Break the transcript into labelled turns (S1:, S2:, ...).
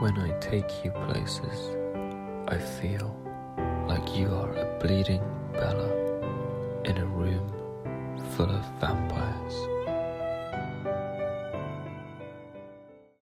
S1: When I take you places, I feel like you are a bleeding Bella in a room full of vampires.